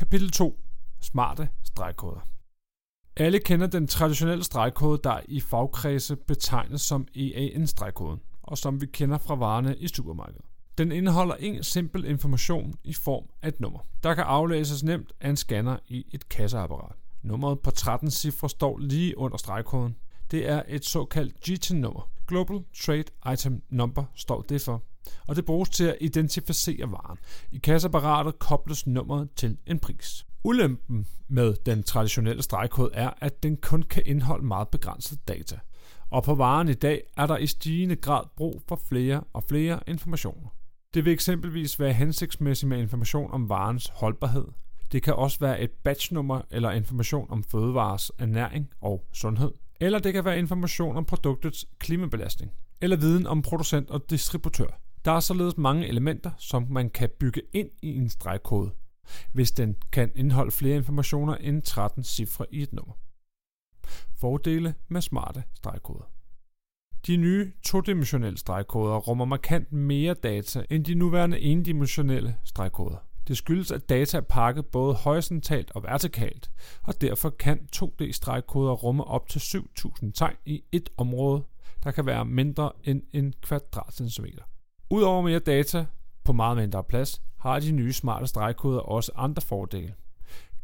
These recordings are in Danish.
Kapitel 2. Smarte stregkoder. Alle kender den traditionelle stregkode, der i fagkredse betegnes som EAN-stregkoden, og som vi kender fra varerne i supermarkedet. Den indeholder en simpel information i form af et nummer, der kan aflæses nemt af en scanner i et kasseapparat. Nummeret på 13 cifre står lige under stregkoden. Det er et såkaldt GTIN-nummer. Global Trade Item Number står det for, og det bruges til at identificere varen. I kasseapparatet kobles nummeret til en pris. Ulempen med den traditionelle stregkode er, at den kun kan indeholde meget begrænset data. Og på varen i dag er der i stigende grad brug for flere og flere informationer. Det vil eksempelvis være hensigtsmæssigt med information om varens holdbarhed. Det kan også være et batchnummer eller information om fødevares ernæring og sundhed. Eller det kan være information om produktets klimabelastning. Eller viden om producent og distributør. Der er således mange elementer, som man kan bygge ind i en stregkode, hvis den kan indeholde flere informationer end 13 cifre i et nummer. Fordele med smarte stregkoder. De nye todimensionelle stregkoder rummer markant mere data end de nuværende endimensionelle stregkoder. Det skyldes, at data er pakket både horisontalt og vertikalt, og derfor kan 2D-stregkoder rumme op til 7000 tegn i et område, der kan være mindre end en kvadratcentimeter. Udover mere data på meget mindre plads, har de nye smarte stregkoder også andre fordele.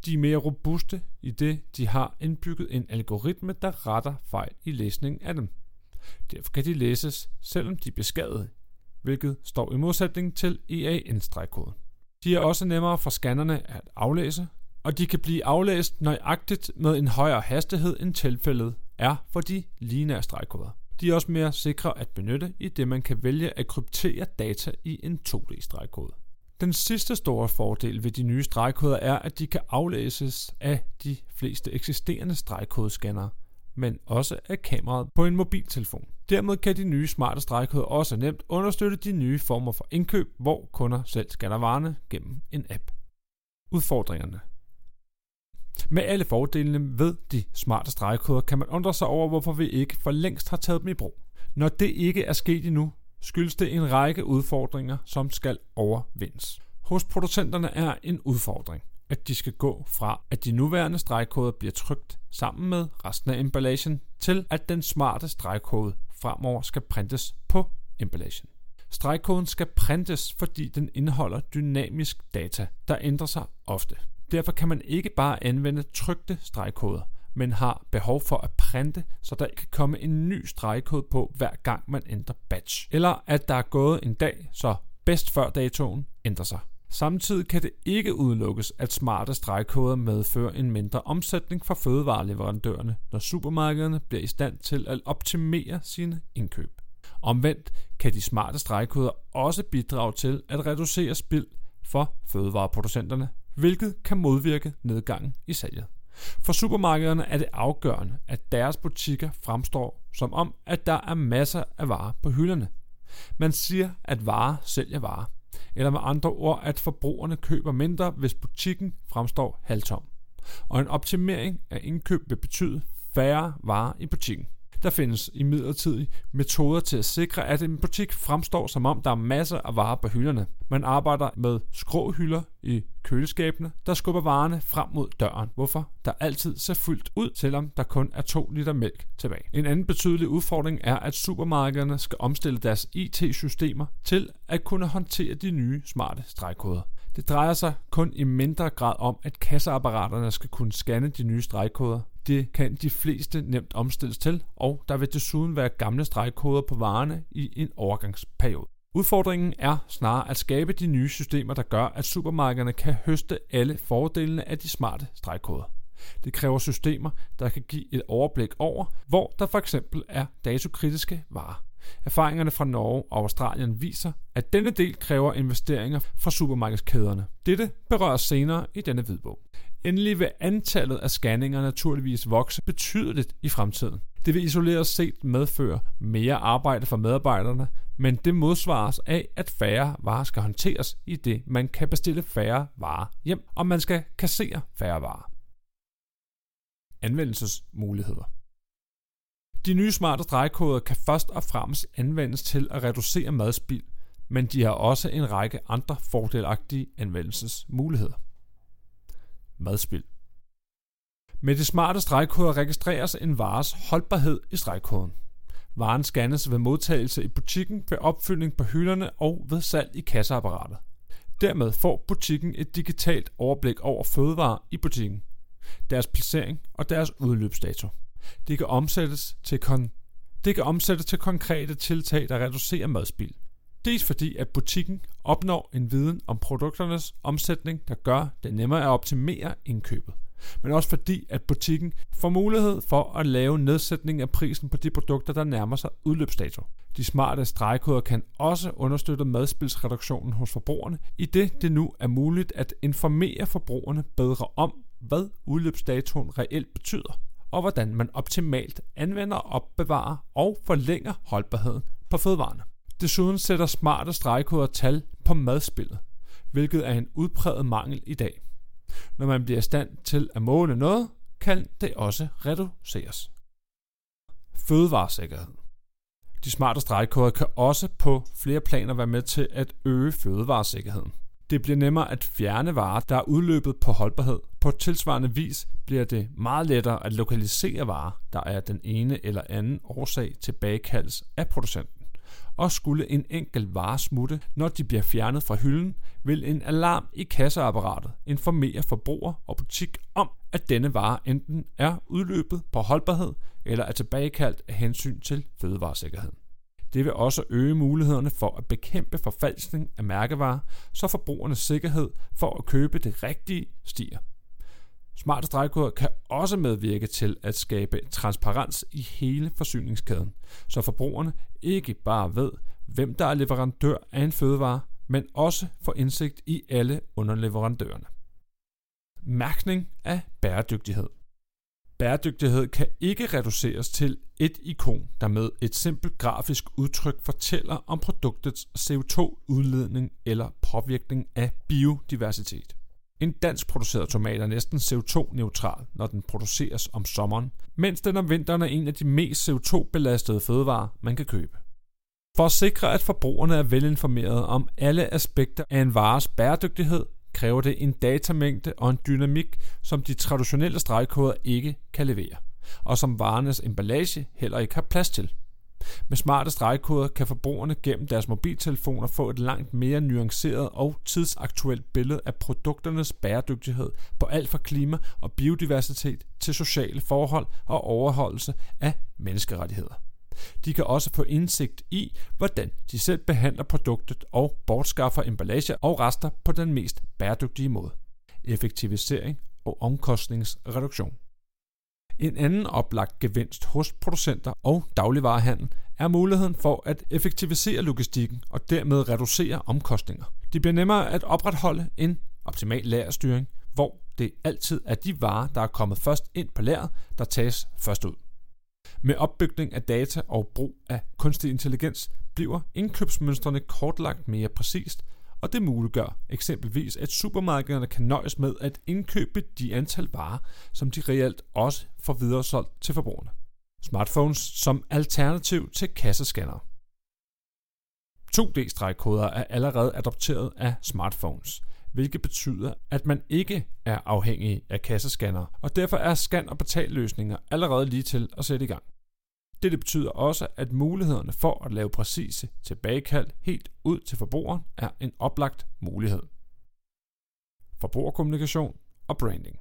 De er mere robuste i det, de har indbygget en algoritme, der retter fejl i læsningen af dem. Derfor kan de læses, selvom de er beskadede, hvilket står i modsætning til EAN-stregkoden. De er også nemmere for scannerne at aflæse, og de kan blive aflæst nøjagtigt med en højere hastighed end tilfældet er for de lineære stregkoder. De er også mere sikre at benytte, i det man kan vælge at kryptere data i en 2D-stregkode. Den sidste store fordel ved de nye stregkoder er, at de kan aflæses af de fleste eksisterende stregkodescannere, men også af kameraet på en mobiltelefon. Dermed kan de nye smarte stregkoder også nemt understøtte de nye former for indkøb, hvor kunder selv scanner varerne gennem en app. Udfordringerne med alle fordelene ved de smarte stregkoder kan man undre sig over, hvorfor vi ikke for længst har taget dem i brug. Når det ikke er sket endnu, skyldes det en række udfordringer, som skal overvindes. Hos producenterne er en udfordring, at de skal gå fra, at de nuværende stregkoder bliver trykt sammen med resten af emballagen, til at den smarte stregkode fremover skal printes på emballagen. Stregkoden skal printes, fordi den indeholder dynamisk data, der ændrer sig ofte. Derfor kan man ikke bare anvende trykte stregkoder, men har behov for at printe, så der kan komme en ny stregkode på hver gang man ændrer batch. Eller at der er gået en dag, så bedst før datoen ændrer sig. Samtidig kan det ikke udelukkes, at smarte stregkoder medfører en mindre omsætning for fødevareleverandørerne, når supermarkederne bliver i stand til at optimere sine indkøb. Omvendt kan de smarte stregkoder også bidrage til at reducere spild for fødevareproducenterne hvilket kan modvirke nedgangen i salget. For supermarkederne er det afgørende, at deres butikker fremstår som om, at der er masser af varer på hylderne. Man siger, at varer sælger varer. Eller med andre ord, at forbrugerne køber mindre, hvis butikken fremstår halvtom. Og en optimering af indkøb vil betyde færre varer i butikken. Der findes i metoder til at sikre, at en butik fremstår som om der er masser af varer på hylderne. Man arbejder med skråhylder i køleskabene, der skubber varerne frem mod døren, hvorfor der altid ser fyldt ud, selvom der kun er 2 liter mælk tilbage. En anden betydelig udfordring er, at supermarkederne skal omstille deres IT-systemer til at kunne håndtere de nye smarte stregkoder. Det drejer sig kun i mindre grad om, at kasseapparaterne skal kunne scanne de nye stregkoder. Det kan de fleste nemt omstilles til, og der vil desuden være gamle stregkoder på varerne i en overgangsperiode. Udfordringen er snarere at skabe de nye systemer, der gør, at supermarkederne kan høste alle fordelene af de smarte stregkoder. Det kræver systemer, der kan give et overblik over, hvor der for eksempel er datokritiske varer. Erfaringerne fra Norge og Australien viser, at denne del kræver investeringer fra supermarkedskæderne. Dette berøres senere i denne hvidbog. Endelig vil antallet af scanninger naturligvis vokse betydeligt i fremtiden. Det vil isoleret set medføre mere arbejde for medarbejderne, men det modsvares af, at færre varer skal håndteres i det, man kan bestille færre varer hjem, og man skal kassere færre varer. Anvendelsesmuligheder De nye smarte stregkoder kan først og fremmest anvendes til at reducere madspild, men de har også en række andre fordelagtige anvendelsesmuligheder madspild. Med de smarte stregkoder registreres en vares holdbarhed i stregkoden. Varen scannes ved modtagelse i butikken, ved opfyldning på hylderne og ved salg i kasseapparatet. Dermed får butikken et digitalt overblik over fødevarer i butikken, deres placering og deres udløbsdato. Det kan omsættes til, kon- det kan omsættes til konkrete tiltag, der reducerer madspild. Dels fordi, at butikken opnår en viden om produkternes omsætning, der gør det nemmere at optimere indkøbet. Men også fordi, at butikken får mulighed for at lave nedsætning af prisen på de produkter, der nærmer sig udløbsdato. De smarte stregkoder kan også understøtte madspilsreduktionen hos forbrugerne, i det det nu er muligt at informere forbrugerne bedre om, hvad udløbsdatoen reelt betyder, og hvordan man optimalt anvender, opbevarer og forlænger holdbarheden på fødevarene. Desuden sætter smarte stregkoder tal på madspillet, hvilket er en udpræget mangel i dag. Når man bliver i stand til at måle noget, kan det også reduceres. Fødevaresikkerhed. De smarte stregkoder kan også på flere planer være med til at øge fødevaresikkerheden. Det bliver nemmere at fjerne varer, der er udløbet på holdbarhed. På tilsvarende vis bliver det meget lettere at lokalisere varer, der er den ene eller anden årsag tilbagekaldes af producenten. Og skulle en enkelt vare smutte, når de bliver fjernet fra hylden, vil en alarm i kasseapparatet informere forbruger og butik om, at denne vare enten er udløbet på holdbarhed eller er tilbagekaldt af hensyn til fødevaresikkerheden. Det vil også øge mulighederne for at bekæmpe forfalskning af mærkevarer, så forbrugernes sikkerhed for at købe det rigtige stiger. Smarte stregkoder kan også medvirke til at skabe transparens i hele forsyningskæden, så forbrugerne ikke bare ved, hvem der er leverandør af en fødevare, men også får indsigt i alle underleverandørerne. Mærkning af bæredygtighed. Bæredygtighed kan ikke reduceres til et ikon, der med et simpelt grafisk udtryk fortæller om produktets CO2-udledning eller påvirkning af biodiversitet. En dansk produceret tomat er næsten CO2-neutral, når den produceres om sommeren, mens den om vinteren er en af de mest CO2-belastede fødevarer, man kan købe. For at sikre, at forbrugerne er velinformerede om alle aspekter af en vares bæredygtighed, kræver det en datamængde og en dynamik, som de traditionelle stregkoder ikke kan levere, og som varernes emballage heller ikke har plads til. Med smarte stregkoder kan forbrugerne gennem deres mobiltelefoner få et langt mere nuanceret og tidsaktuelt billede af produkternes bæredygtighed på alt fra klima og biodiversitet til sociale forhold og overholdelse af menneskerettigheder. De kan også få indsigt i, hvordan de selv behandler produktet og bortskaffer emballage og rester på den mest bæredygtige måde. Effektivisering og omkostningsreduktion. En anden oplagt gevinst hos producenter og dagligvarehandel er muligheden for at effektivisere logistikken og dermed reducere omkostninger. Det bliver nemmere at opretholde en optimal lagerstyring, hvor det altid er de varer, der er kommet først ind på lageret, der tages først ud. Med opbygning af data og brug af kunstig intelligens bliver indkøbsmønstrene kortlagt mere præcist, og det muliggør eksempelvis, at supermarkederne kan nøjes med at indkøbe de antal varer, som de reelt også får videresolgt til forbrugerne. Smartphones som alternativ til kassescanner. 2D-stregkoder er allerede adopteret af smartphones, hvilket betyder, at man ikke er afhængig af kassescanner, og derfor er scan- og betalløsninger allerede lige til at sætte i gang. Det betyder også, at mulighederne for at lave præcise tilbagekald helt ud til forbrugeren er en oplagt mulighed. Forbrugerkommunikation og branding.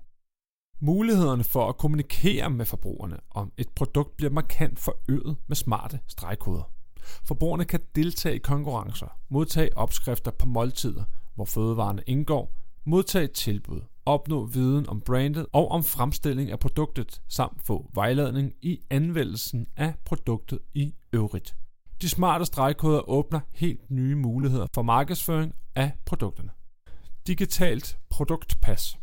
Mulighederne for at kommunikere med forbrugerne om et produkt bliver markant forøget med smarte stregkoder. Forbrugerne kan deltage i konkurrencer, modtage opskrifter på måltider, hvor fødevarene indgår, modtage tilbud, opnå viden om brandet og om fremstilling af produktet, samt få vejledning i anvendelsen af produktet i øvrigt. De smarte stregkoder åbner helt nye muligheder for markedsføring af produkterne. Digitalt produktpas.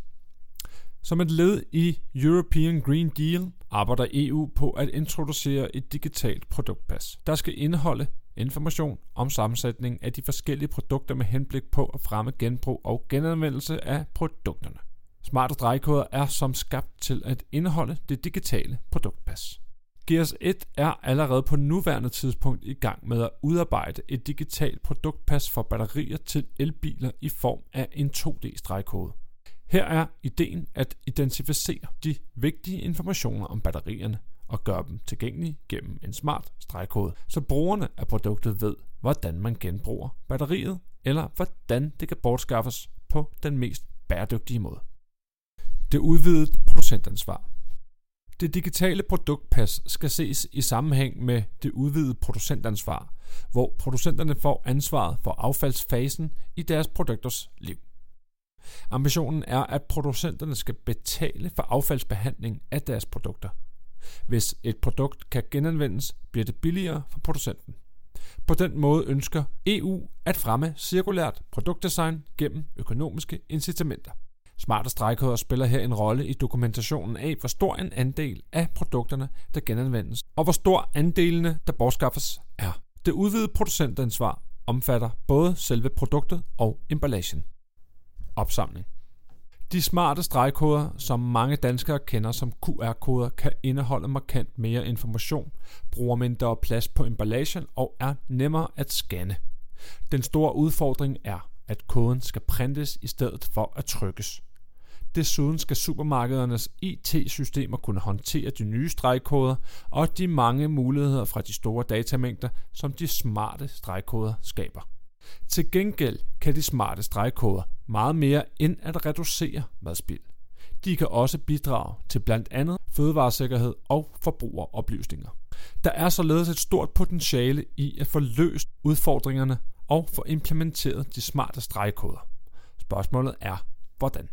Som et led i European Green Deal arbejder EU på at introducere et digitalt produktpas, der skal indeholde information om sammensætningen af de forskellige produkter med henblik på at fremme genbrug og genanvendelse af produkterne. Smarte stregkoder er som skabt til at indeholde det digitale produktpas. Gears 1 er allerede på nuværende tidspunkt i gang med at udarbejde et digitalt produktpas for batterier til elbiler i form af en 2D-stregkode. Her er ideen at identificere de vigtige informationer om batterierne og gøre dem tilgængelige gennem en smart stregkode, så brugerne af produktet ved, hvordan man genbruger batteriet, eller hvordan det kan bortskaffes på den mest bæredygtige måde. Det udvidede producentansvar. Det digitale produktpas skal ses i sammenhæng med det udvidede producentansvar, hvor producenterne får ansvaret for affaldsfasen i deres produkters liv. Ambitionen er, at producenterne skal betale for affaldsbehandling af deres produkter. Hvis et produkt kan genanvendes, bliver det billigere for producenten. På den måde ønsker EU at fremme cirkulært produktdesign gennem økonomiske incitamenter. Smarte stregkoder spiller her en rolle i dokumentationen af, hvor stor en andel af produkterne, der genanvendes, og hvor stor andelene, der bortskaffes, er. Det udvidede producentansvar omfatter både selve produktet og emballagen. Opsamling de smarte stregkoder, som mange danskere kender som QR-koder, kan indeholde markant mere information, bruger mindre plads på emballagen og er nemmere at scanne. Den store udfordring er, at koden skal printes i stedet for at trykkes. Desuden skal supermarkedernes IT-systemer kunne håndtere de nye stregkoder og de mange muligheder fra de store datamængder, som de smarte stregkoder skaber. Til gengæld kan de smarte stregkoder meget mere end at reducere madspild. De kan også bidrage til blandt andet fødevaresikkerhed og forbrugeroplysninger. Der er således et stort potentiale i at få løst udfordringerne og få implementeret de smarte stregkoder. Spørgsmålet er, hvordan?